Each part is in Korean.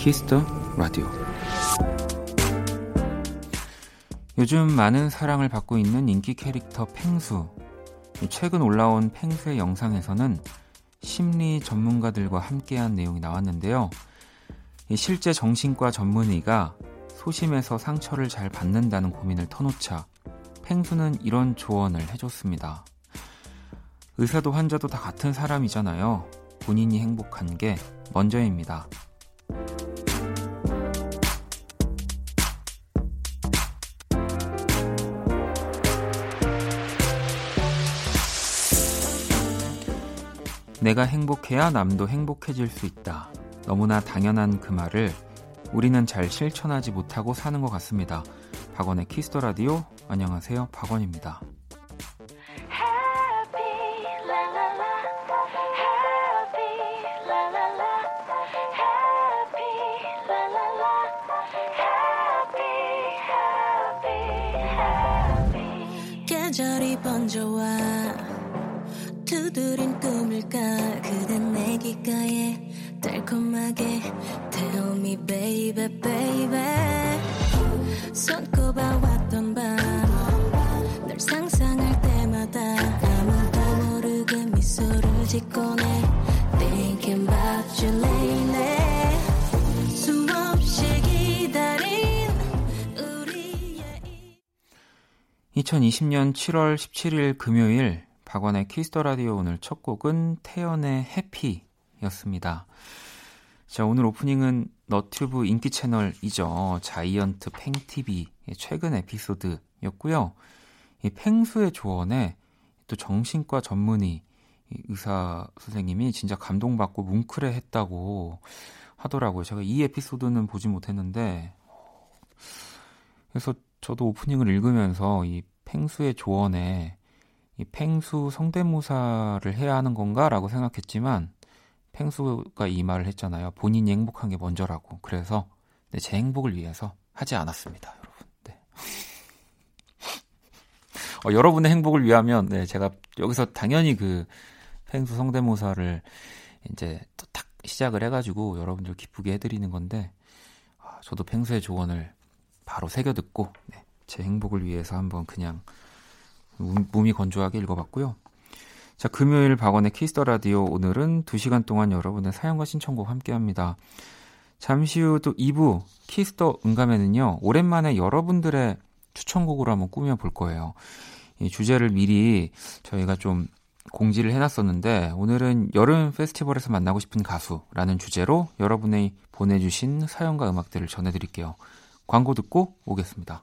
Kiss the Radio. 요즘 많은 사랑을 받고 있는 인기 캐릭터 펭수. 최근 올라온 펭수의 영상에서는 심리 전문가들과 함께한 내용이 나왔는데요. 실제 정신과 전문의가 소심해서 상처를 잘 받는다는 고민을 터놓자 펭수는 이런 조언을 해줬습니다. 의사도 환자도 다 같은 사람이잖아요. 본인이 행복한 게 먼저입니다 내가 행복해야 남도 행복해질 수 있다. 너무나 당연한 그 말을 우리는 잘 실천하지 못하고 사는 것 같습니다. 박원의 Kiss the Radio 안녕하세요. 박원입니다. 계절이 번져와 두드린 꿈일까? 그댄 내 귓가에 달콤하게 Tell me baby baby. 손꼽아 왔던 밤널 상상할 때마다 아무도 모르게 미소를 짓곤 해 Thinking about you lately 수없이 기다린 우리의 2020년 7월 17일 금요일 박원의 Kiss the Radio 오늘 첫 곡은 태연의 Happy였습니다. 자, 오늘 오프닝은 너튜브 인기 채널이죠. 자이언트 펭TV의 최근 에피소드였고요. 이 펭수의 조언에 또 정신과 전문의 의사 선생님이 진짜 감동받고 뭉클해 했다고 하더라고요. 제가 이 에피소드는 보지 못했는데 그래서 저도 오프닝을 읽으면서 이 팽수의 조언에 이 팽수 성대모사를 해야 하는 건가라고 생각했지만 팽수가 이 말을 했잖아요. 본인이 행복한 게 먼저라고. 그래서 네, 제 행복을 위해서 하지 않았습니다, 여러분. 네. 어, 여러분의 행복을 위하면 네, 제가 여기서 당연히 그 펭수 성대모사를 이제 또 딱 시작을 해가지고 여러분들 기쁘게 해드리는 건데 아, 저도 펭수의 조언을 바로 새겨 듣고 네, 제 행복을 위해서 한번 그냥 무미건조하게 읽어봤고요. 자, 금요일 박원의 Kiss the Radio 오늘은 2시간 동안 여러분의 사연과 신청곡 함께 합니다. 잠시 후 또 2부 Kiss the 음감에는요. 오랜만에 여러분들의 추천곡으로 한번 꾸며 볼 거예요. 이 주제를 미리 저희가 좀 공지를 해놨었는데 오늘은 여름 페스티벌에서 만나고 싶은 가수라는 주제로 여러분의 보내주신 사연과 음악들을 전해드릴게요. 광고 듣고 오겠습니다.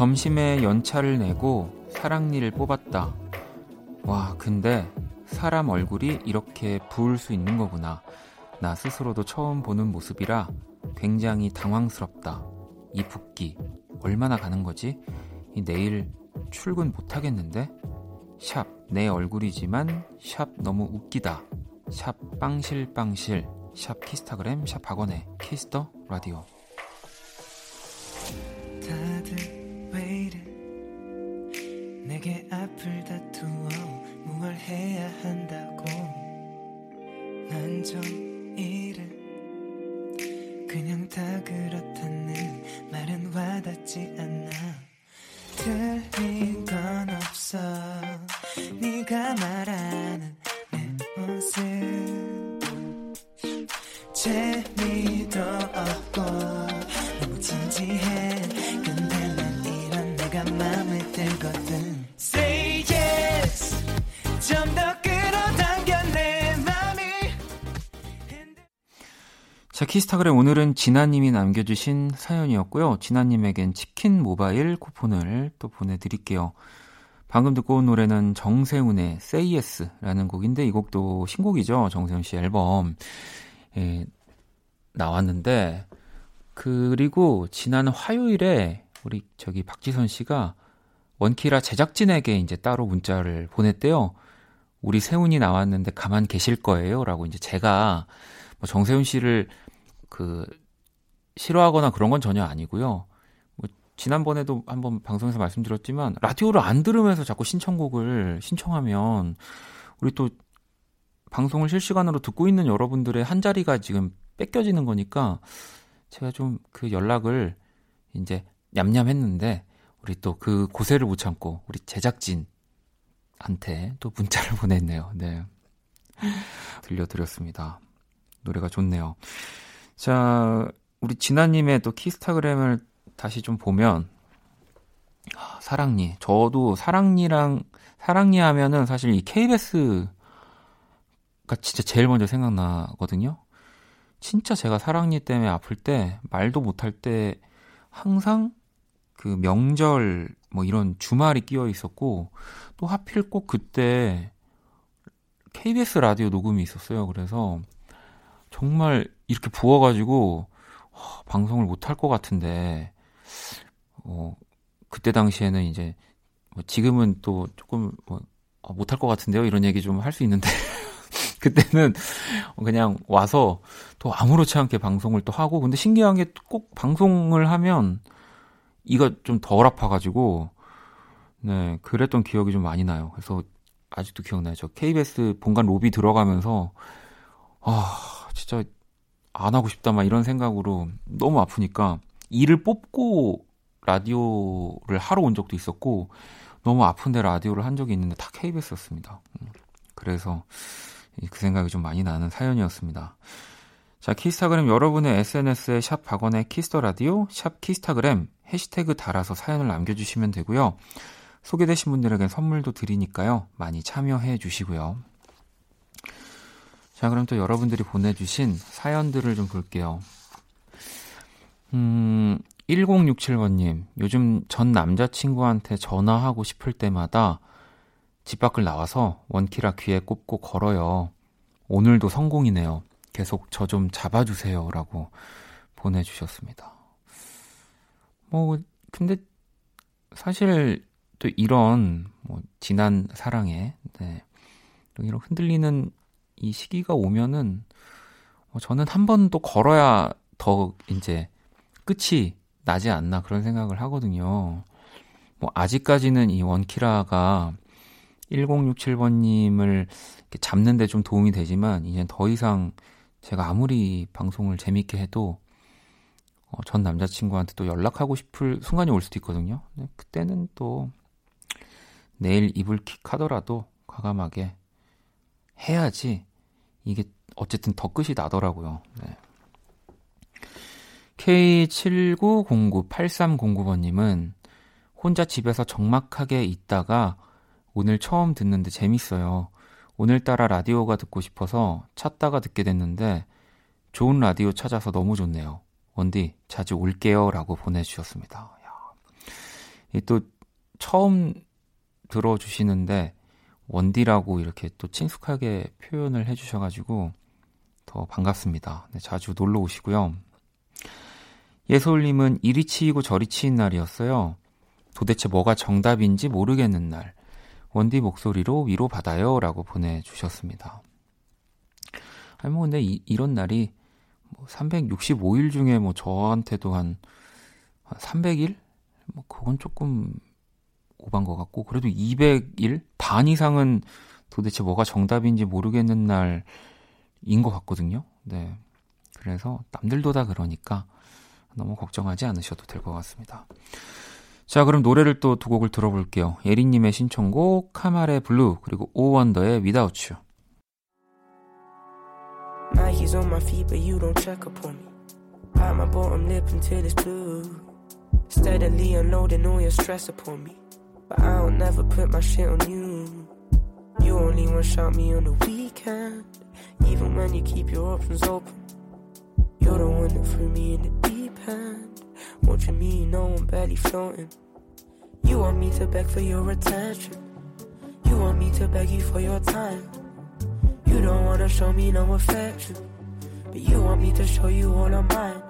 점심에 연차를 내고 사랑니를 뽑았다. 와, 근데 사람 얼굴이 이렇게 부을 수 있는 거구나. 나 스스로도 처음 보는 모습이라 굉장히 당황스럽다. 이 붓기 얼마나 가는 거지? 이 내일 출근 못 하겠는데? 샵 내 얼굴이지만 샵 너무 웃기다. 샵 빵실빵실 샵 키스타그램 샵 박원의 Kiss the Radio 내게 앞을 다투어 무얼 해야 한다고. 난 좀 이래 그냥 다 그렇다는 말은 와닿지 않아. 틀린 건 없어. 네가 말하는 내 모습. 재미도 없고 키스타그램 오늘은 진아님이 남겨주신 사연이었고요. 진아님에겐 치킨 모바일 쿠폰을 또 보내드릴게요. 방금 듣고 온 노래는 정세훈의 Say Yes라는 곡인데 이 곡도 신곡이죠. 정세훈 씨 앨범. 예, 나왔는데 그리고 지난 화요일에 우리 저기 박지선 씨가 원키라 제작진에게 이제 따로 문자를 보냈대요. 우리 세훈이 나왔는데 가만 계실 거예요? 라고 이제 제가 뭐 정세훈 씨를 그 싫어하거나 그런 건 전혀 아니고요. 뭐 지난번에도 한번 방송에서 말씀드렸지만 라디오를 안 들으면서 자꾸 신청곡을 신청하면 우리 또 방송을 실시간으로 듣고 있는 여러분들의 한 자리가 지금 뺏겨지는 거니까 제가 좀 그 연락을 이제 냠냠했는데 우리 또 그 고세를 못 참고 우리 제작진한테 또 문자를 보냈네요. 네. 들려드렸습니다. 노래가 좋네요. 자, 우리 진아님의 또 키스타그램을 다시 좀 보면, 아, 사랑니. 저도 사랑니랑, 사랑니 하면은 사실 이 KBS가 진짜 제일 먼저 생각나거든요. 진짜 제가 사랑니 때문에 아플 때, 말도 못할 때, 항상 그 명절, 뭐 이런 주말이 끼어 있었고, 또 하필 꼭 그때 KBS 라디오 녹음이 있었어요. 그래서 정말 이렇게 부어가지고 어, 방송을 못 할 것 같은데 어, 그때 당시에는 이제 뭐 지금은 또 조금 뭐 어, 못할 것 같은데요 이런 얘기 좀 할 수 있는데 그때는 그냥 와서 또 아무렇지 않게 방송을 또 하고 근데 신기한 게 꼭 방송을 하면 이가 좀 덜 아파가지고 네 그랬던 기억이 좀 많이 나요. 그래서 아직도 기억나요. 저 KBS 본관 로비 들어가면서 아 진짜 안 하고 싶다 막 이런 생각으로 너무 아프니까 이를 뽑고 라디오를 하러 온 적도 있었고 너무 아픈데 라디오를 한 적이 있는데 다 KBS였습니다. 음, 그래서 그 생각이 좀 많이 나는 사연이었습니다. 자, 키스타그램 여러분의 SNS에 샵 박원의 Kiss the Radio, 샵 키스타그램 해시태그 달아서 사연을 남겨주시면 되고요. 소개되신 분들에게 선물도 드리니까요. 많이 참여해 주시고요. 자, 그럼 또 여러분들이 보내주신 사연들을 좀 볼게요. 음, 1067번님, 요즘 전 남자친구한테 전화하고 싶을 때마다 집 밖을 나와서 원키라 귀에 꼽고 걸어요. 오늘도 성공이네요. 계속 저 좀 잡아주세요. 라고 보내주셨습니다. 뭐, 근데 사실 또 이런 뭐 지난 사랑에, 네. 이런 흔들리는 이 시기가 오면은 어, 저는 한 번 또 걸어야 더 이제 끝이 나지 않나 그런 생각을 하거든요. 뭐 아직까지는 이 원키라가 1067번님을 잡는데 좀 도움이 되지만 이제 더 이상 제가 아무리 방송을 재밌게 해도 어, 전 남자친구한테 또 연락하고 싶을 순간이 올 수도 있거든요. 그때는 또 내일 이불킥 하더라도 과감하게 해야지 이게 어쨌든 더 끝이 나더라고요. 네. K79098309번님은 혼자 집에서 적막하게 있다가 오늘 처음 듣는데 재밌어요. 오늘따라 라디오가 듣고 싶어서 찾다가 듣게 됐는데 좋은 라디오 찾아서 너무 좋네요. 원디 자주 올게요 라고 보내주셨습니다. 또 처음 들어주시는데 원디라고 이렇게 또 친숙하게 표현을 해주셔가지고 더 반갑습니다. 네, 자주 놀러 오시고요. 예솔님은 이리 치이고 저리 치인 날이었어요. 도대체 뭐가 정답인지 모르겠는 날. 원디 목소리로 위로받아요. 라고 보내주셨습니다. 아니, 뭐, 근데 이, 이런 날이 뭐 365일 중에 뭐 저한테도 한, 한 300일? 뭐, 그건 조금 오반 것 같고 그래도 200일 반 이상은 도대체 뭐가 정답인지 모르겠는 날인 것 같거든요. 네. 그래서 남들도 다 그러니까 너무 걱정하지 않으셔도 될 것 같습니다. 자, 그럼 노래를 또 두 곡을 들어볼게요. 예린님의 신청곡 카말의 블루 그리고 오원더의 Without You. Nike's on my feet, but you don't check up on me. Bite my bottom lip until it's blue. Steadily unloading all your stress upon me. But I don't never put my shit on you. You only one shot me on the weekend. Even when you keep your options open. You're the Don't throw me in the deep end. Watching me, you know I'm barely floating. You want me to beg for your attention. You want me to beg you for your time. You don't wanna show me no affection. But you want me to show you all of mine.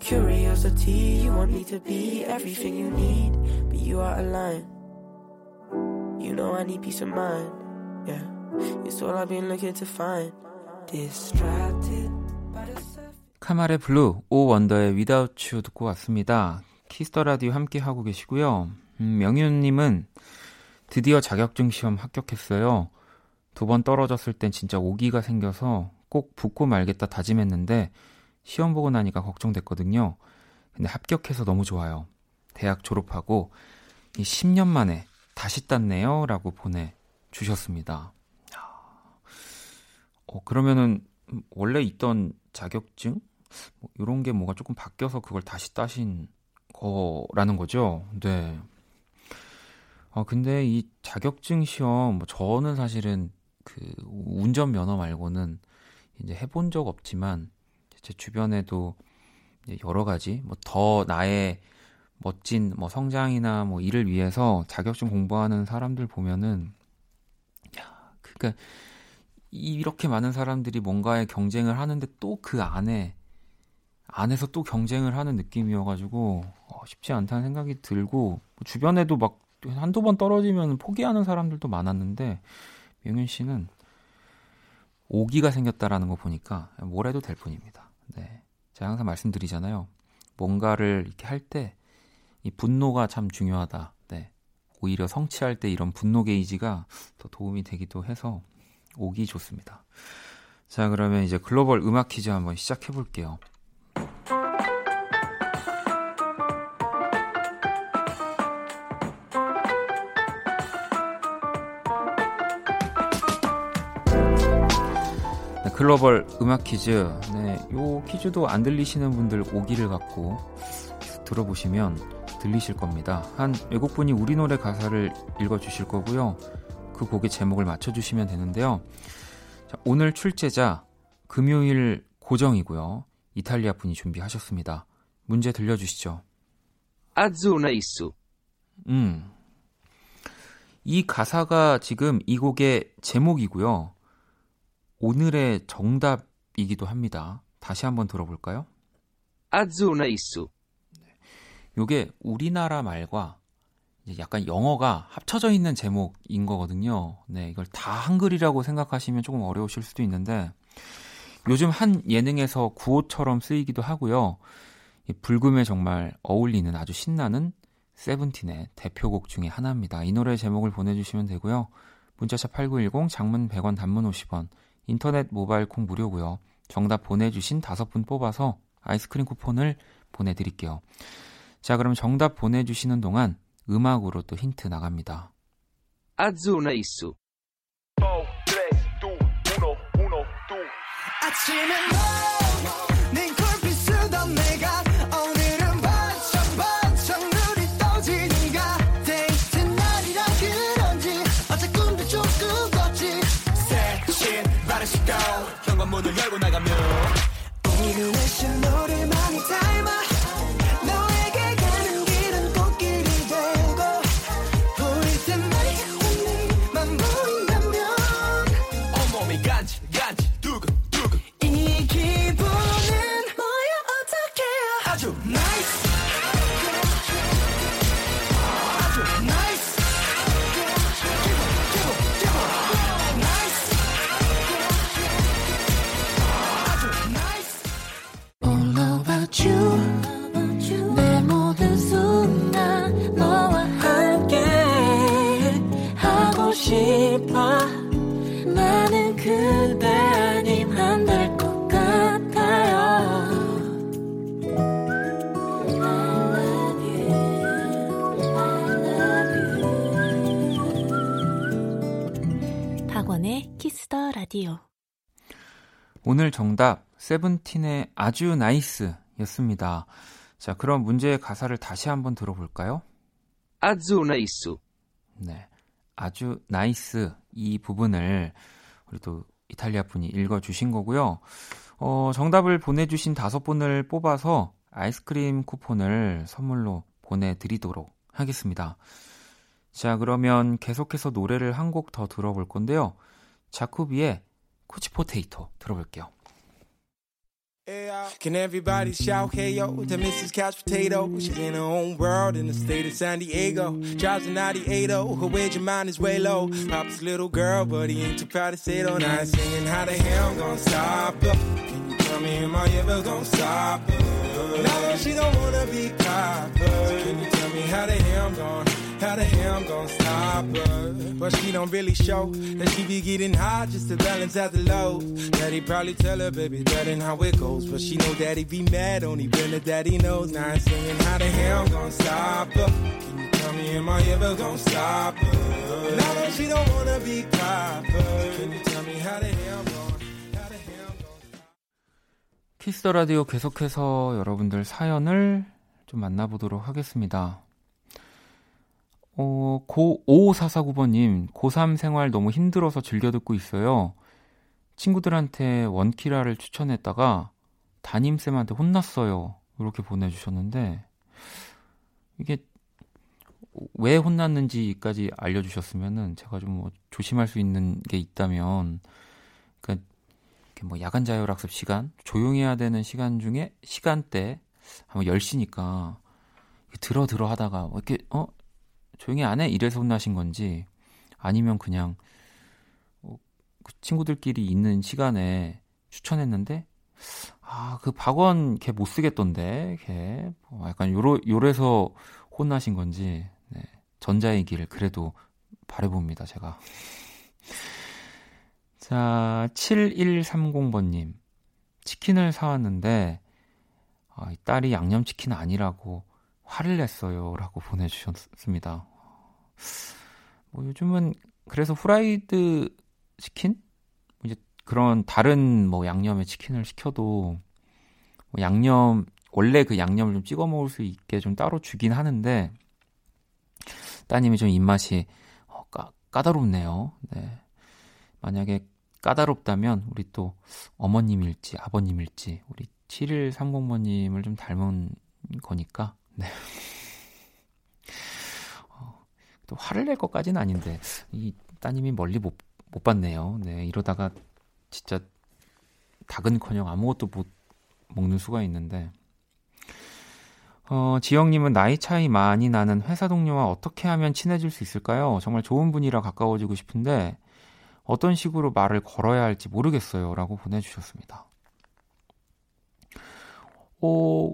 Curiosity, you want me to be everything you need. But you are a line. You know I need peace of mind. Yeah, it's all I've been looking to find. Distracted by the Kamal의 blue, Oh Wonder의 Without You 듣고 왔습니다. Kiss the Radio 함께 하고 계시고요. 음, 명윤님은 드디어 자격증 시험 합격했어요. 두 번 떨어졌을 땐 진짜 오기가 생겨서 꼭 붙고 말겠다 다짐했는데 시험 보고 나니까 걱정됐거든요. 근데 합격해서 너무 좋아요. 대학 졸업하고 10년 만에 다시 땄네요. 라고 보내주셨습니다. 어, 그러면은 원래 있던 자격증? 뭐 이런 게 뭐가 조금 바뀌어서 그걸 다시 따신 거라는 거죠. 네. 아, 근데 이 자격증 시험, 뭐 저는 사실은 그 운전면허 말고는 이제 해본 적 없지만 제 주변에도 여러 가지 뭐 더 나의 멋진 뭐 성장이나 뭐 일을 위해서 자격증 공부하는 사람들 보면은 야, 그러니까 이렇게 많은 사람들이 뭔가에 경쟁을 하는데 또 그 안에 안에서 또 경쟁을 하는 느낌이어가지고 어, 쉽지 않다는 생각이 들고 뭐 주변에도 막 한두 번 떨어지면 포기하는 사람들도 많았는데 명윤 씨는 오기가 생겼다라는 거 보니까 뭘 해도 될 뿐입니다. 네. 제가 항상 말씀드리잖아요. 뭔가를 이렇게 할 때 이 분노가 참 중요하다. 네. 오히려 성취할 때 이런 분노 게이지가 더 도움이 되기도 해서 오기 좋습니다. 자, 그러면 이제 글로벌 음악 퀴즈 한번 시작해 볼게요. 글로벌 음악 퀴즈. 네, 요 퀴즈도 안 들리시는 분들 오기를 갖고 들어보시면 들리실 겁니다. 한 외국분이 우리 노래 가사를 읽어주실 거고요. 그 곡의 제목을 맞춰주시면 되는데요. 자, 오늘 출제자 금요일 고정이고요. 이탈리아 분이 준비하셨습니다. 문제 들려주시죠. 아주 nice. 음. 이 가사가 지금 이 곡의 제목이고요. 오늘의 정답이기도 합니다. 다시 한번 들어볼까요? 아주 nice. 요게 우리나라 말과 약간 영어가 합쳐져 있는 제목인 거거든요. 네, 이걸 다 한글이라고 생각하시면 조금 어려우실 수도 있는데 요즘 한 예능에서 구호처럼 쓰이기도 하고요. 불금에 정말 어울리는 아주 신나는 세븐틴의 대표곡 중에 하나입니다. 이 노래 제목을 보내주시면 되고요. 문자샵 8910 장문 100원 단문 50원 인터넷 모바일 콩 무료고요. 정답 보내주신 다섯 분 뽑아서 아이스크림 쿠폰을 보내드릴게요. 자 그럼 정답 보내주시는 동안 음악으로 또 힌트 나갑니다. 아주 nice. 아침엔 오늘은 내신 노래 오늘 정답 세븐틴의 아주 nice 였습니다. 자 그럼 문제의 가사를 다시 한번 들어볼까요? 아주 nice. 네, 아주 nice 이 부분을 우리 또 이탈리아 분이 읽어 주신 거고요. 어, 정답을 보내 주신 다섯 분을 뽑아서 아이스크림 쿠폰을 선물로 보내 드리도록 하겠습니다. 자, 그러면 계속해서 노래를 한 곡 더 들어볼 건데요. 자쿠비의 쿠치포테이토 들어볼게요. Can everybody shout hey yo to Mrs. Couch Potato? She's in her own world in the state of San Diego. Drives a 98 her wage of mine is way low. Papa's little girl, but he ain't too proud to say it on night. Singing how the hell I'm gonna stop her? Can you tell me am I ever gonna stop her? I know she don't wanna be caught, but can you tell me how the hell I'm gonna how the hell I'm gonna stop her? But she don't really show that she be getting high just to balance out the low. Daddy probably tell her, baby, that ain't how it goes. But she know daddy be mad, only when the daddy knows. Now I'm singing, how the hell I'm gonna stop her? Can you tell me, am I ever gonna stop her? I know she don't wanna be but can you tell me how the hell I'm gonna 키스터 라디오 계속해서 여러분들 사연을 좀 만나보도록 하겠습니다. 어, 고, 55449번님, 고3 생활 너무 힘들어서 즐겨 듣고 있어요. 친구들한테 원키라를 추천했다가 담임쌤한테 혼났어요. 이렇게 보내주셨는데, 이게 왜 혼났는지까지 알려주셨으면은 제가 좀 뭐 조심할 수 있는 게 있다면, 그니까, 뭐 야간 자율학습 시간, 조용해야 되는 시간 중에 시간대, 아마 10시니까, 들어 들어 하다가, 뭐 이렇게, 어? 조용히 안 해? 이래서 혼나신 건지 아니면 그냥 어, 그 친구들끼리 있는 시간에 추천했는데 아 그 박원 걔 못 쓰겠던데 걔 뭐 약간 요러 요래서 혼나신 건지 네. 전자의 길 그래도 바래봅니다 제가 자 7130번님 치킨을 사왔는데 아, 딸이 양념치킨 아니라고 화를 냈어요라고 보내주셨습니다. 뭐 요즘은 그래서 후라이드 치킨 이제 그런 다른 뭐 양념의 치킨을 시켜도 뭐 양념 원래 그 양념을 좀 찍어 먹을 수 있게 좀 따로 주긴 하는데 따님이 좀 입맛이 어, 까, 까다롭네요. 네. 만약에 까다롭다면 우리 또 어머님일지 아버님일지 우리 7130번님을 좀 닮은 거니까 네. 또 화를 낼 것까지는 아닌데 이 따님이 멀리 못, 못 봤네요. 네, 이러다가 진짜 닭은커녕 아무것도 못 먹는 수가 있는데 어, 지영님은 나이 차이 많이 나는 회사 동료와 어떻게 하면 친해질 수 있을까요? 정말 좋은 분이라 가까워지고 싶은데 어떤 식으로 말을 걸어야 할지 모르겠어요. 라고 보내주셨습니다. 어,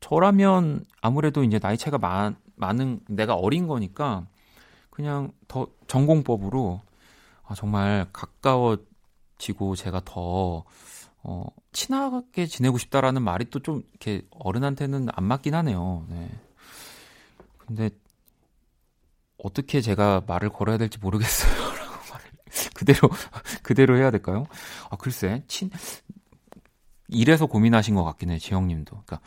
저라면 아무래도 이제 나이 차이가 많, 많은 내가 어린 거니까 그냥 더 전공법으로 아, 정말 가까워지고 제가 더 어, 친하게 지내고 싶다라는 말이 또 좀 이렇게 어른한테는 안 맞긴 하네요. 네. 근데 어떻게 제가 말을 걸어야 될지 모르겠어요 라고 말을 그대로 그대로 해야 될까요? 아 글쎄 친 이래서 고민하신 것 같긴 해 지영님도. 그러니까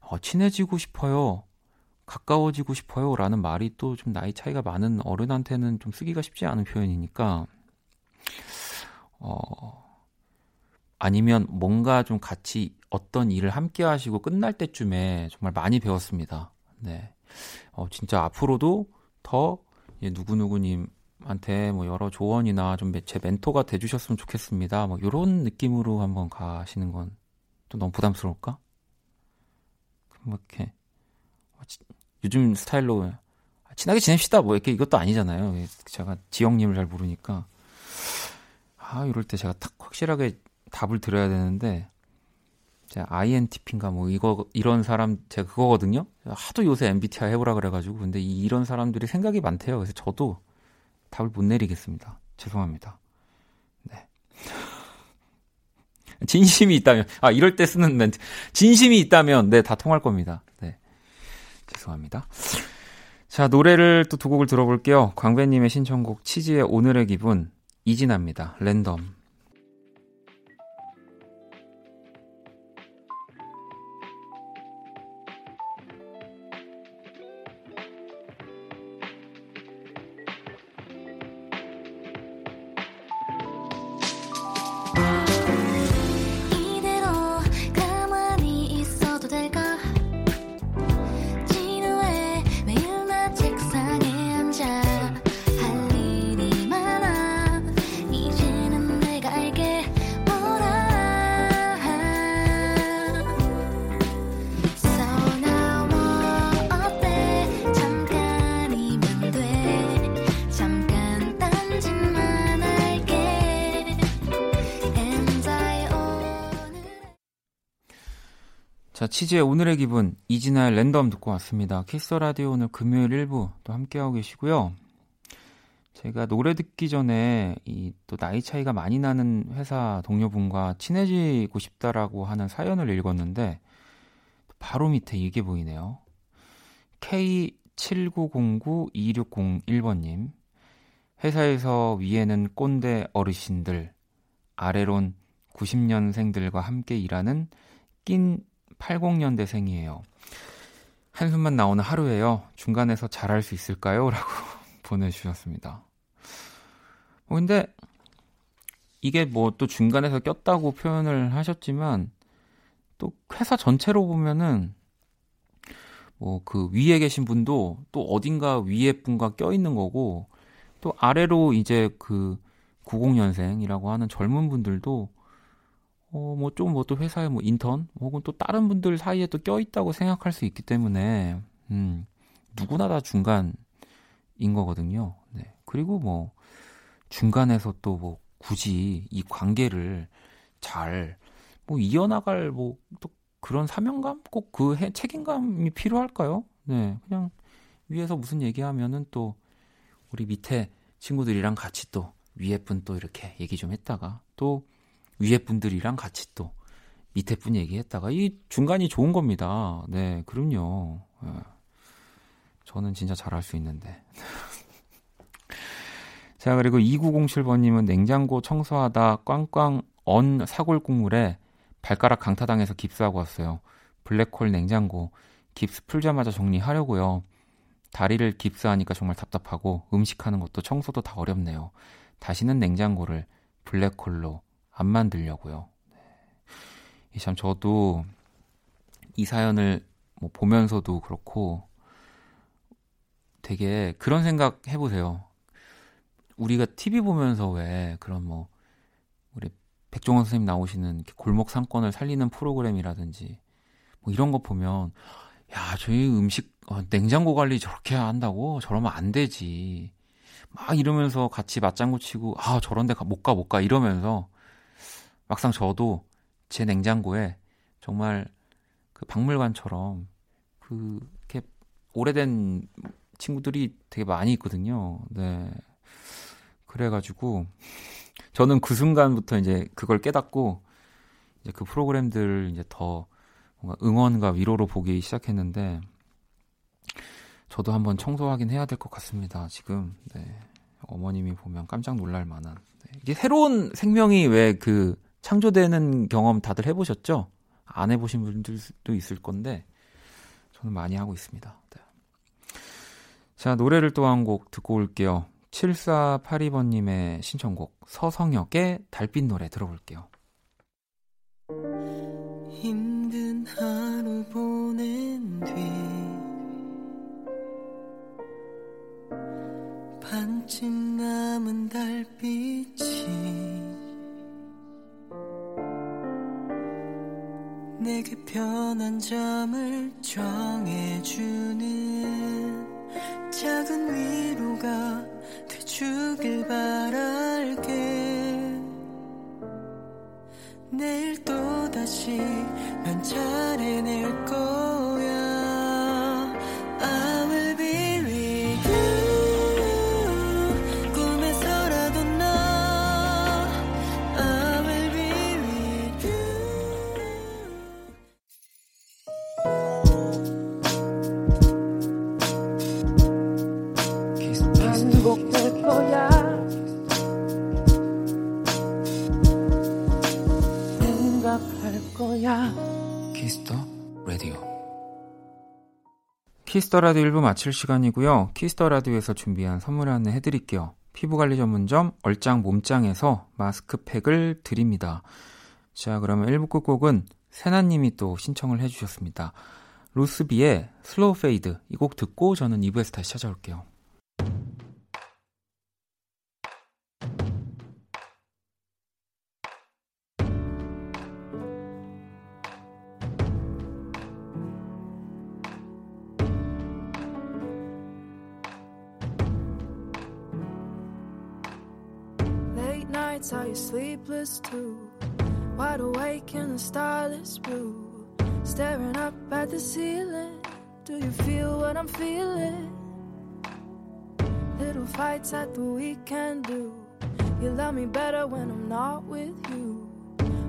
어, 친해지고 싶어요. 가까워지고 싶어요. 라는 말이 또 좀 나이 차이가 많은 어른한테는 좀 쓰기가 쉽지 않은 표현이니까, 어, 아니면 뭔가 좀 같이 어떤 일을 함께 하시고 끝날 때쯤에 정말 많이 배웠습니다. 네. 어, 진짜 앞으로도 더 누구누구님한테 뭐 여러 조언이나 좀 제 멘토가 돼주셨으면 좋겠습니다. 뭐 이런 느낌으로 한번 가시는 건 또 너무 부담스러울까? 뭐 이렇게 요즘 스타일로 친하게 지냅시다 뭐 이렇게 이것도 아니잖아요. 제가 지영님을 잘 모르니까 아 이럴 때 제가 딱 확실하게 답을 드려야 되는데 제가 INTP인가 뭐 이거 이런 사람 제가 그거거든요. 하도 요새 MBTI 해보라 그래가지고 근데 이, 이런 사람들이 생각이 많대요. 그래서 저도 답을 못 내리겠습니다. 죄송합니다. 네. 진심이 있다면 아 이럴 때 쓰는 멘트 진심이 있다면 네 다 통할 겁니다. 네 죄송합니다. 자 노래를 또 두 곡을 들어볼게요. 광배님의 신청곡 치즈의 오늘의 기분 이진아입니다. 랜덤 자, 치즈의 오늘의 기분, 이진아의 랜덤 듣고 왔습니다. 키스 라디오 오늘 금요일 1부 또 함께하고 계시고요. 제가 노래 듣기 전에 이 또 나이 차이가 많이 나는 회사 동료분과 친해지고 싶다라고 하는 사연을 읽었는데 바로 밑에 이게 보이네요. K79092601번님. 회사에서 위에는 꼰대 어르신들, 아래론 90년생들과 함께 일하는 낀 80년대생이에요. 한숨만 나오는 하루예요. 중간에서 잘할 수 있을까요? 라고 보내주셨습니다. 뭐 근데 이게 뭐 또 중간에서 꼈다고 표현을 하셨지만 또 회사 전체로 보면은 뭐 그 위에 계신 분도 또 어딘가 위에 분과 껴 있는 거고 또 아래로 이제 그 90년생이라고 하는 젊은 분들도 어, 뭐, 좀, 뭐, 또 회사에 뭐, 인턴, 혹은 또 다른 분들 사이에 또 껴있다고 생각할 수 있기 때문에, 음, 누구나 다 중간인 거거든요. 네. 그리고 뭐, 중간에서 또 뭐, 굳이 이 관계를 잘, 뭐, 이어나갈 뭐, 또 그런 사명감? 꼭 그 책임감이 필요할까요? 네. 그냥 위에서 무슨 얘기하면은 또, 우리 밑에 친구들이랑 같이 또, 위에 분 또 이렇게 얘기 좀 했다가, 또, 위에 분들이랑 같이 또 밑에 분 얘기했다가 이 중간이 좋은 겁니다. 네, 그럼요. 네. 저는 진짜 잘할 수 있는데. 자, 그리고 2907번님은 냉장고 청소하다 꽝꽝 언 사골 국물에 발가락 강타당해서 깁스하고 왔어요. 블랙홀 냉장고 깁스 풀자마자 정리하려고요. 다리를 깁스하니까 정말 답답하고 음식하는 것도 청소도 다 어렵네요. 다시는 냉장고를 블랙홀로 안 만들려고요. 네. 참 저도 이 사연을 뭐 보면서도 그렇고 되게 그런 생각 해보세요. 우리가 TV 보면서 왜 그런 뭐 우리 백종원 선생님 나오시는 골목 상권을 살리는 프로그램이라든지 뭐 이런 거 보면 야 저희 음식 어, 냉장고 관리 저렇게 한다고 저러면 안 되지 막 이러면서 같이 맞장구 치고 아 저런데 못가못가 이러면서 막상 저도 제 냉장고에 정말 그 박물관처럼 그렇게 오래된 친구들이 되게 많이 있거든요. 네. 그래가지고 저는 그 순간부터 이제 그걸 깨닫고 이제 그 프로그램들을 이제 더 뭔가 응원과 위로로 보기 시작했는데 저도 한번 청소하긴 해야 될 것 같습니다. 지금 네. 어머님이 보면 깜짝 놀랄 만한 네. 이게 새로운 생명이 왜 그 창조되는 경험 다들 해보셨죠? 안 해보신 분들도 있을 건데 저는 많이 하고 있습니다. 네. 자 노래를 또 한 곡 듣고 올게요. 7482번님의 신청곡 서성혁의 달빛 노래 들어볼게요. 힘든 하루 보낸 뒤 반쯤 남은 달빛이 내게 편한 점을 정해주는 작은 위로가 돼주길 바랄게. 내일 또다시 난 잘해낼 거 Kiss the Radio 1부 마칠 시간이고요. Kiss the Radio에서 준비한 선물 안내 해드릴게요. 피부관리 전문점 얼짱 몸짱에서 마스크팩을 드립니다. 자, 그러면 1부 끝곡은 세나님이 또 신청을 해주셨습니다. Ruth B의 Slow Fade 이 곡 듣고 저는 2부에서 다시 찾아올게요. Wide awake in the starless blue. Staring up at the ceiling. Do you feel what I'm feeling? Little fights at the weekend do. You love me better when I'm not with you.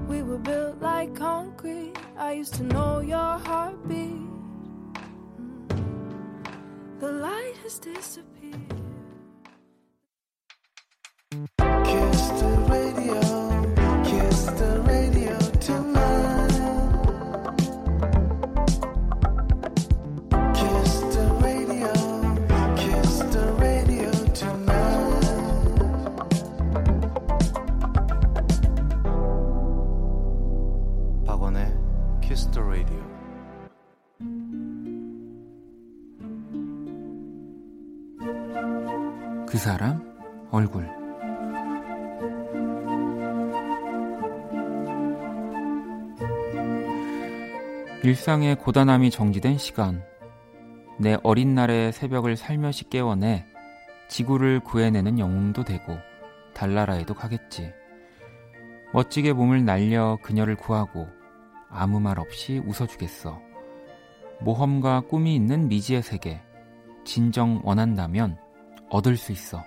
We were built like concrete. I used to know your heartbeat. Mm. The light has disappeared. 그 사람 얼굴. 일상의 고단함이 정지된 시간. 내 어린 날의 새벽을 살며시 깨워내 지구를 구해내는 영웅도 되고 달나라에도 가겠지. 멋지게 몸을 날려 그녀를 구하고 아무 말 없이 웃어주겠어. 모험과 꿈이 있는 미지의 세계. 진정 원한다면 얻을 수 있어.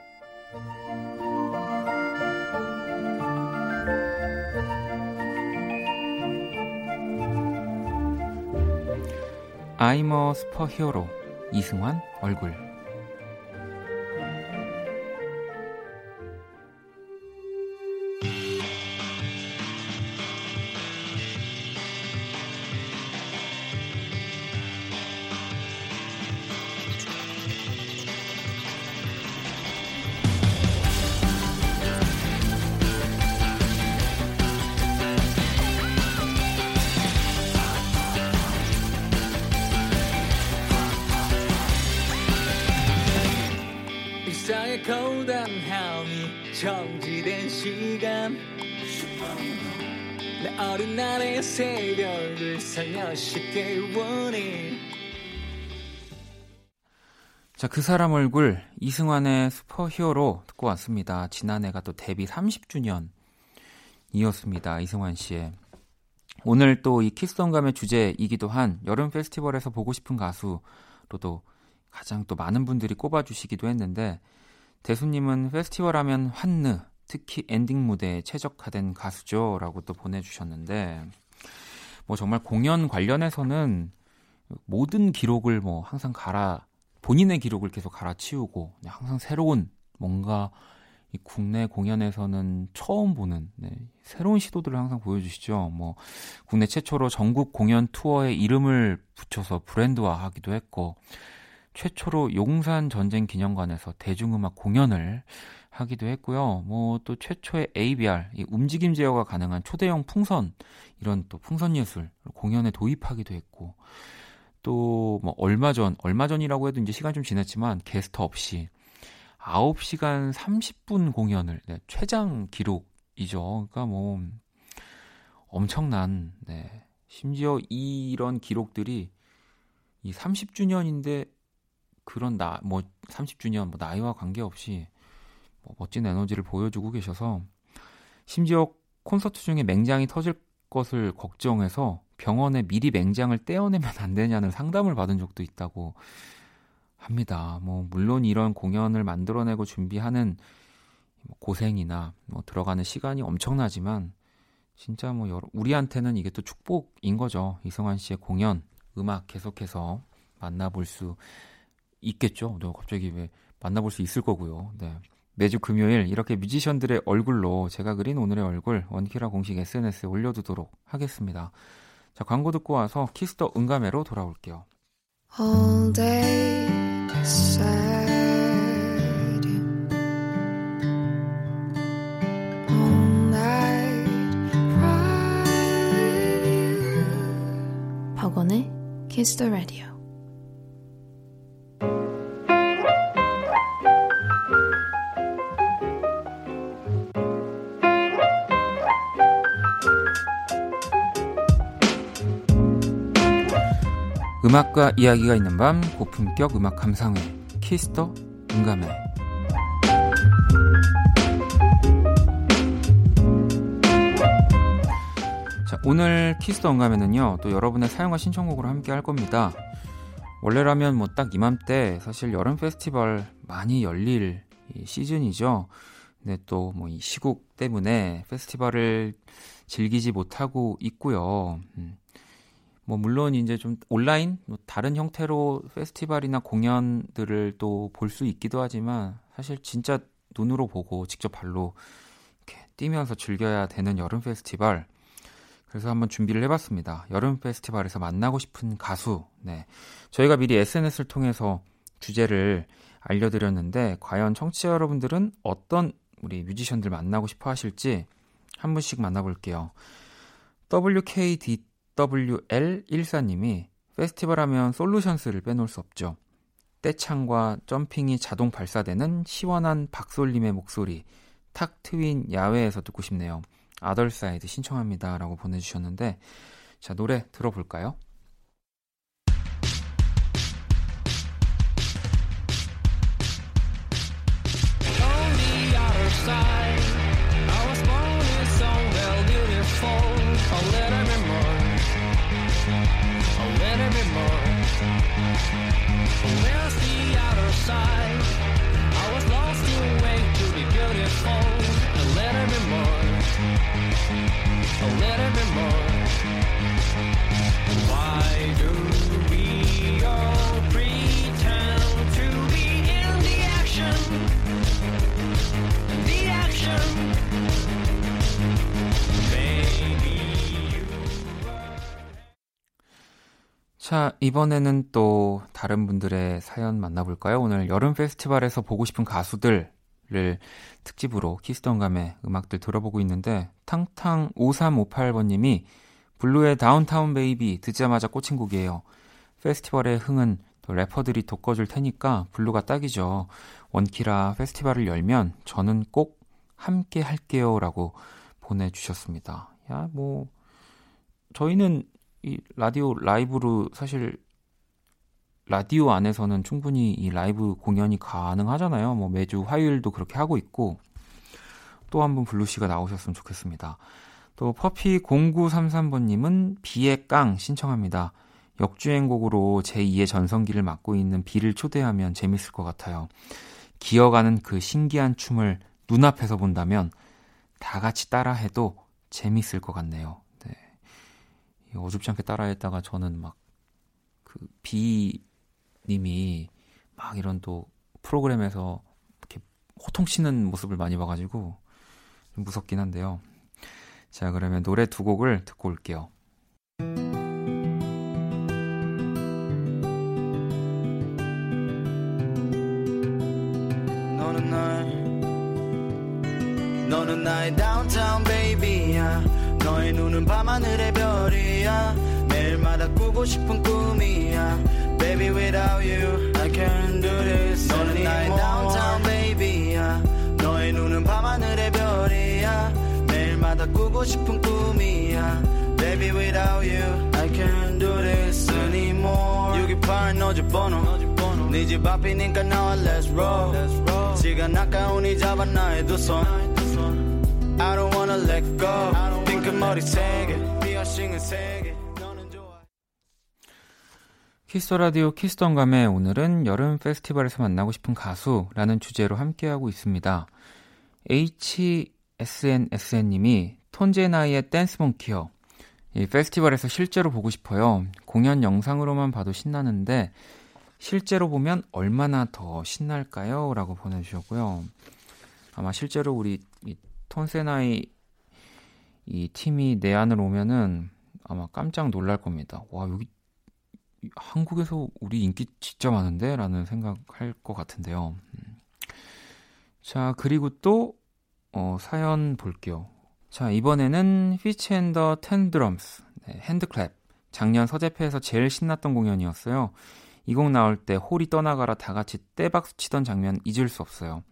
아이머 슈퍼히어로 이승환 얼굴 새벽을 살며시 깨우니 자, 그 사람 얼굴 이승환의 슈퍼히어로 듣고 왔습니다. 지난해가 또 데뷔 30주년 이었습니다. 이승환 씨의 오늘 또 이 키스던감의 주제이기도 한 여름 페스티벌에서 보고 싶은 가수로도 가장 또 많은 분들이 꼽아주시기도 했는데 대수님은 페스티벌 하면 환느 특히 엔딩 무대에 최적화된 가수죠라고 또 보내주셨는데 뭐 정말 공연 관련해서는 모든 기록을 뭐 항상 갈아 본인의 기록을 계속 갈아치우고 항상 새로운 뭔가 이 국내 공연에서는 처음 보는 네, 새로운 시도들을 항상 보여주시죠. 뭐 국내 최초로 전국 공연 투어에 이름을 붙여서 브랜드화하기도 했고 최초로 용산 전쟁 기념관에서 대중음악 공연을 하기도 했고요. 뭐 또 최초의 ABR 이 움직임 제어가 가능한 초대형 풍선 이런 또 풍선 예술 공연에 도입하기도 했고 또 뭐 얼마 전 얼마 전이라고 해도 이제 시간 좀 지났지만 게스트 없이 9시간 30분 공연을 네, 최장 기록이죠. 그러니까 뭐 엄청난 네. 심지어 이런 기록들이 이 30주년인데 그런 나 뭐 30주년 뭐 나이와 관계없이 뭐 멋진 에너지를 보여주고 계셔서 심지어 콘서트 중에 맹장이 터질 것을 걱정해서 병원에 미리 맹장을 떼어내면 안 되냐는 상담을 받은 적도 있다고 합니다. 뭐 물론 이런 공연을 만들어내고 준비하는 고생이나 뭐 들어가는 시간이 엄청나지만 진짜 뭐 여러, 우리한테는 이게 또 축복인 거죠. 이성환 씨의 공연, 음악 계속해서 만나볼 수 있겠죠. 너 갑자기 왜 만나볼 수 있을 거고요. 네. 매주 금요일 이렇게 뮤지션들의 얼굴로 제가 그린 오늘의 얼굴 원키라 공식 SNS에 올려두도록 하겠습니다. 자 광고 듣고 와서 Kiss the 음감으로 돌아올게요. All day sad. All night. 박원의 the Radio. 음악과 이야기가 있는 밤 고품격 음악 감상회 키스터 응가매 자, 오늘 키스도 언감에는요, 또 여러분의 사용과 신청곡으로 함께 할 겁니다. 원래라면 뭐 딱 이맘때 사실 여름 페스티벌 많이 열릴 이 시즌이죠. 근데 또 뭐 이 시국 때문에 페스티벌을 즐기지 못하고 있고요. 음. 뭐 물론 이제 좀 온라인 뭐 다른 형태로 페스티벌이나 공연들을 또 볼 수 있기도 하지만 사실 진짜 눈으로 보고 직접 발로 이렇게 뛰면서 즐겨야 되는 여름 페스티벌. 그래서 한번 준비를 해봤습니다. 여름 페스티벌에서 만나고 싶은 가수. 네. 저희가 미리 SNS를 통해서 주제를 알려드렸는데, 과연 청취자 여러분들은 어떤 우리 뮤지션들 만나고 싶어 하실지 한 분씩 만나볼게요. WKDWL14님이 페스티벌 하면 솔루션스를 빼놓을 수 없죠. 떼창과 점핑이 자동 발사되는 시원한 박솔님의 목소리, 탁 트윈 야외에서 듣고 싶네요. 아덜사이드 신청합니다. 라고 보내주셨는데, 자, 노래 들어볼까요? Side? 자, 이번에는 또 다른 분들의 사연 만나볼까요? 오늘 여름 페스티벌에서 보고 싶은 가수들을 특집으로 Kiss the 음감의 음악들 들어보고 있는데, 탕탕 5358번님이 블루의 Downtown Baby 듣자마자 꽂힌 곡이에요. 페스티벌의 흥은 또 래퍼들이 돋궈줄 테니까 블루가 딱이죠. 원키라 페스티벌을 열면 저는 꼭 함께 할게요. 라고 보내주셨습니다. 야, 뭐, 저희는 이 라디오 라이브로 사실 라디오 안에서는 충분히 이 라이브 공연이 가능하잖아요. 뭐 매주 화요일도 그렇게 하고 있고 또 한 번 블루 씨가 나오셨으면 좋겠습니다. 또 퍼피 0933번님은 비의 깡 신청합니다. 역주행곡으로 제2의 전성기를 맞고 있는 비를 초대하면 재밌을 것 같아요. 기어가는 그 신기한 춤을 눈앞에서 본다면 다 같이 따라해도 재밌을 것 같네요. 네. 어줍지 않게 따라했다가 저는 막그 비님이 막 이런 또 프로그램에서 이렇게 호통치는 모습을 많이 봐가지고 좀 무섭긴 한데요. 자, 그러면 노래 두 곡을 듣고 올게요. 너는 날 너는 나의 downtown baby야 너의 눈은 밤하늘의 꾸고 싶은 꿈이야 baby without you I can't do this 너는 나의 downtown baby야 너의 눈은 밤하늘의 별이야 매일마다 꾸고 싶은 꿈이야 baby without you I can't do this anymore 628 너집 번호 네 집 앞이니까 나와 let's roll 시간 아까우니 잡아 나의 두손 I don't wanna let go 핑크머리 세개 피어싱은 세개 너는 좋아 키스터 라디오 키스ton 감에 오늘은 여름 페스티벌에서 만나고 싶은 가수라는 주제로 함께하고 있습니다. HSNSN님이 톤제나이의 댄스 몽키요. 이 페스티벌에서 실제로 보고 싶어요. 공연 영상으로만 봐도 신나는데 실제로 보면 얼마나 더 신날까요? 라고 보내주셨고요. 아마 실제로 우리 이 Tones and I 이 팀이 내한으로 오면은 아마 깜짝 놀랄 겁니다. 와, 여기 한국에서 우리 인기 진짜 많은데? 라는 생각할 것 같은데요. 음. 자, 그리고 또, 어, 사연 볼게요. 자, 이번에는 Fitz and the Tantrums, 네, HandClap. 작년 서재페에서 제일 신났던 공연이었어요. 이 곡 나올 때 홀이 떠나가라 다 같이 떼박수 치던 장면 잊을 수 없어요.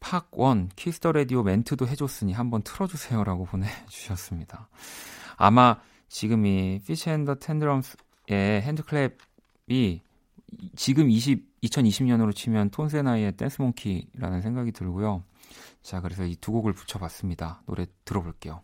박원 Kiss the Radio 멘트도 해줬으니 한번 틀어주세요라고 보내주셨습니다. 아마 지금 이 Fitz and the Tantrums 의 HandClap이 지금 20, 2020년으로 치면 톤세나이의 댄스몽키라는 생각이 들고요. 자, 그래서 이 두 곡을 붙여봤습니다. 노래 들어볼게요.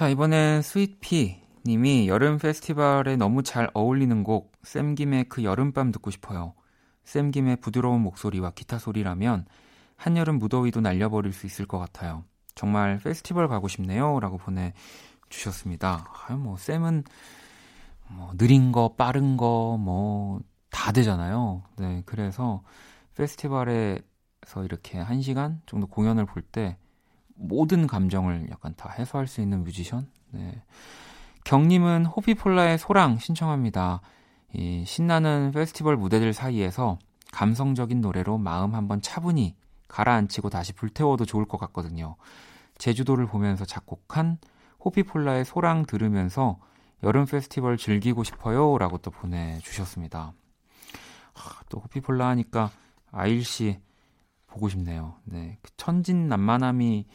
자, 이번엔 스윗피 님이 여름 페스티벌에 너무 잘 어울리는 곡 샘김의 그 여름밤 듣고 싶어요. 샘김의 부드러운 목소리와 기타 소리라면 한여름 무더위도 날려버릴 수 있을 것 같아요. 정말 페스티벌 가고 싶네요. 라고 보내주셨습니다. 아유, 뭐, 쌤은 뭐, 느린 거, 빠른 거, 뭐, 다 되잖아요. 네, 그래서 페스티벌에서 이렇게 한 시간 정도 공연을 볼 때 모든 감정을 약간 다 해소할 수 있는 뮤지션? 네. 경님은 호피폴라의 소랑 신청합니다. 이 신나는 페스티벌 무대들 사이에서 감성적인 노래로 마음 한번 차분히 가라앉히고 다시 불태워도 좋을 것 같거든요. 제주도를 보면서 작곡한 호피폴라의 소랑 들으면서 여름 페스티벌 즐기고 싶어요. 라고 또 보내주셨습니다. 하, 또 호피폴라 하니까 아일씨 보고 싶네요. 네. 그 천진난만함이 이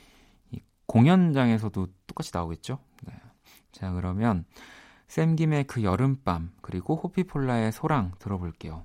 공연장에서도 똑같이 나오겠죠? 네. 자, 그러면 샘김의 그 여름밤 그리고 호피폴라의 소랑 들어볼게요.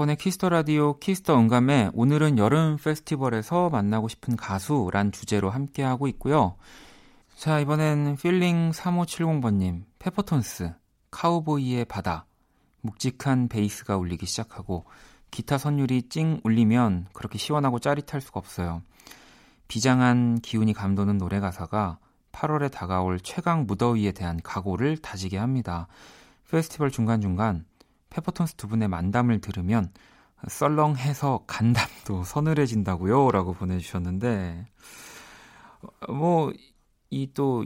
박원의 Kiss the Radio Kiss the 음감회 오늘은 여름 페스티벌에서 만나고 싶은 가수란 주제로 함께하고 있고요. 자, 이번엔 필링 3570번님, 페퍼톤스, 카우보이의 바다, 묵직한 베이스가 울리기 시작하고 기타 선율이 찡 울리면 그렇게 시원하고 짜릿할 수가 없어요. 비장한 기운이 감도는 노래 가사가 8월에 다가올 최강 무더위에 대한 각오를 다지게 합니다. 페스티벌 중간중간 페퍼톤스 두 분의 만담을 들으면 썰렁해서 간담도 서늘해진다고요? 라고 보내주셨는데, 뭐, 이 또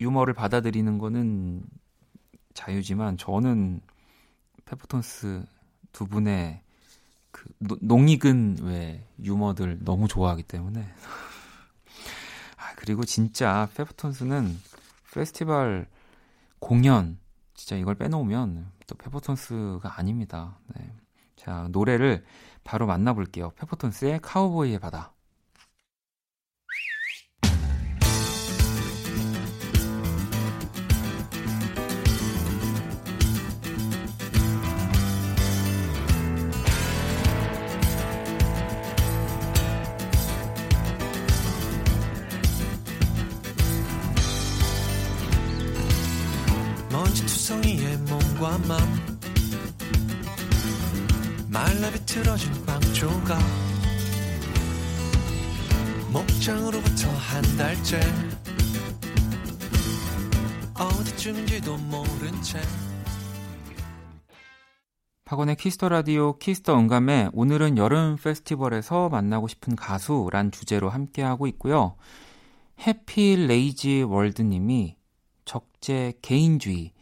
유머를 받아들이는 거는 자유지만 저는 페퍼톤스 두 분의 그 노- 농익은 왜 유머들 너무 좋아하기 때문에 아 그리고 진짜 페퍼톤스는 페스티벌 공연 진짜 이걸 빼놓으면 또 페퍼톤스가 아닙니다. 네. 자 노래를 바로 만나볼게요. 페퍼톤스의 카우보이의 바다. 먼지 투성이의 몸과 맘. 말라 비 틀어진 빵 조각 목장으로부터 한 달째. 어디쯤인지도 모른 채. 박원의 Kiss the Radio Kiss the 음감회 오늘은 여름 페스티벌에서 만나고 싶은 가수란 주제로 함께하고 있고요. 해피 레이지 월드님이 적재 개인주의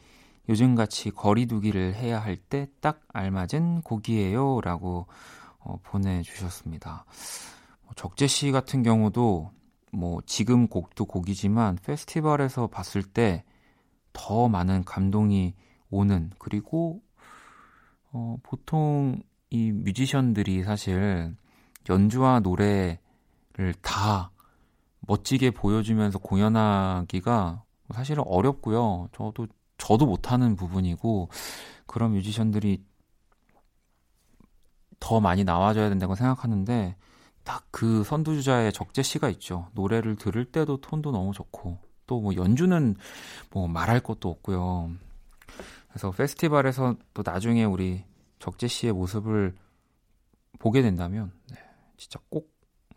요즘같이 거리두기를 해야 할 때 딱 알맞은 곡이에요 라고 어, 보내주셨습니다. 뭐 적재 씨 같은 경우도 뭐 지금 곡도 곡이지만 페스티벌에서 봤을 때 더 많은 감동이 오는 그리고 어, 보통 이 뮤지션들이 사실 연주와 노래를 다 멋지게 보여주면서 공연하기가 사실은 어렵고요. 저도 저도 못하는 부분이고 그런 뮤지션들이 더 많이 나와줘야 된다고 생각하는데 딱 그 선두주자의 적재 씨가 있죠. 노래를 들을 때도 톤도 너무 좋고 또 뭐 연주는 뭐 말할 것도 없고요. 그래서 페스티벌에서 또 나중에 우리 적재 씨의 모습을 보게 된다면 네, 진짜 꼭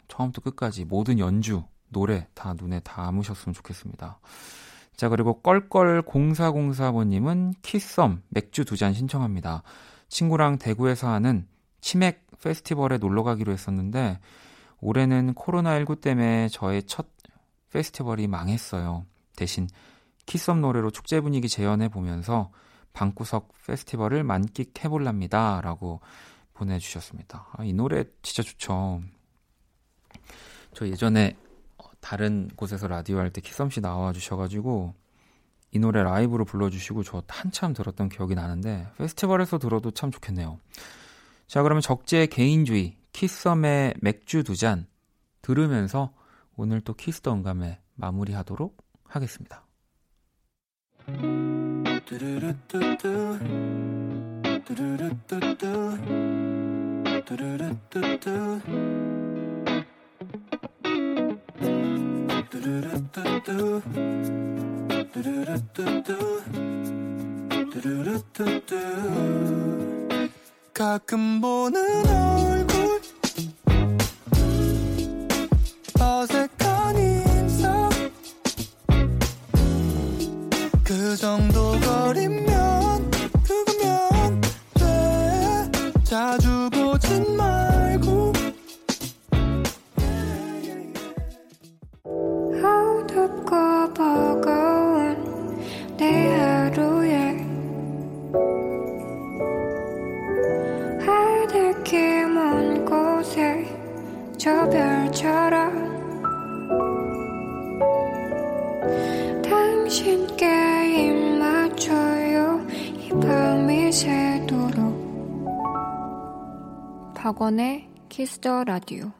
처음부터 끝까지 모든 연주, 노래 다 눈에 담으셨으면 좋겠습니다. 자, 그리고 껄껄0404번님은 키썸 맥주 두 잔 신청합니다. 친구랑 대구에서 하는 치맥 페스티벌에 놀러 가기로 했었는데 올해는 코로나19 때문에 저의 첫 페스티벌이 망했어요. 대신 키썸 노래로 축제 분위기 재현해 보면서 방구석 페스티벌을 만끽해 볼랍니다. 라고 보내주셨습니다. 아, 이 노래 진짜 좋죠. 저 예전에 다른 곳에서 라디오 할 때 키썸 씨 나와 주셔가지고 이 노래 라이브로 불러주시고 저 한참 들었던 기억이 나는데 페스티벌에서 들어도 참 좋겠네요. 자 그러면 적재 개인주의 키썸의 맥주 두 잔 들으면서 오늘 또 Kiss the 음감회 마무리하도록 하겠습니다. 가끔 보는 얼굴. 어색한 인상 그 정도 거리면 그거면 돼. 자주 박원의 Kiss the Radio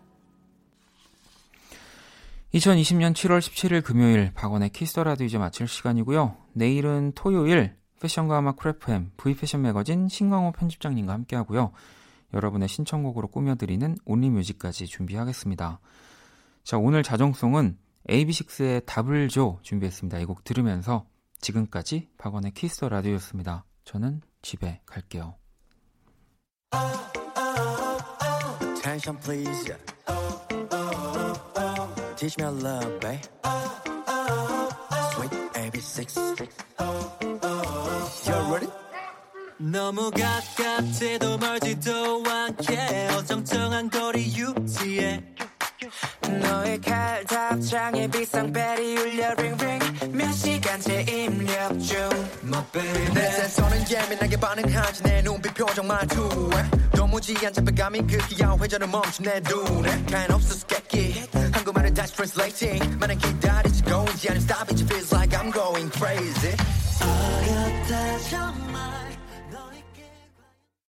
2020년 7월 17일 금요일 박원의 Kiss the Radio 이제 마칠 시간이고요. 내일은 토요일 패션과 음악 크래프햄 V패션 매거진 신광호 편집장님과 함께 하고요. 여러분의 신청곡으로 꾸며드리는 only music까지 준비하겠습니다. 자 오늘 자정송은 AB6IX의 답을 줘 준비했습니다. 이 곡 들으면서 지금까지 박원의 Kiss the Radio였습니다. 저는 집에 갈게요. Attention please Teach me a love babe Sweet AB6 You ready? 너무 가깝지도 멀지도 않게 어정쩡한 거리 유지해 너의 칼 답장에 비상벨이 울려 링링 몇 시간째 입력 중 My baby 내 센서는 예민하게 반응하지 내 눈빛 표정 말투에 도무지 안 잡혀감이 그 귀여운 회전을 멈춘 내 눈에 가연 없어 스케키 한국말을 다시 translating 많은 기다리지 go 이제 안 stop it feels like I'm going crazy 어렵다 정말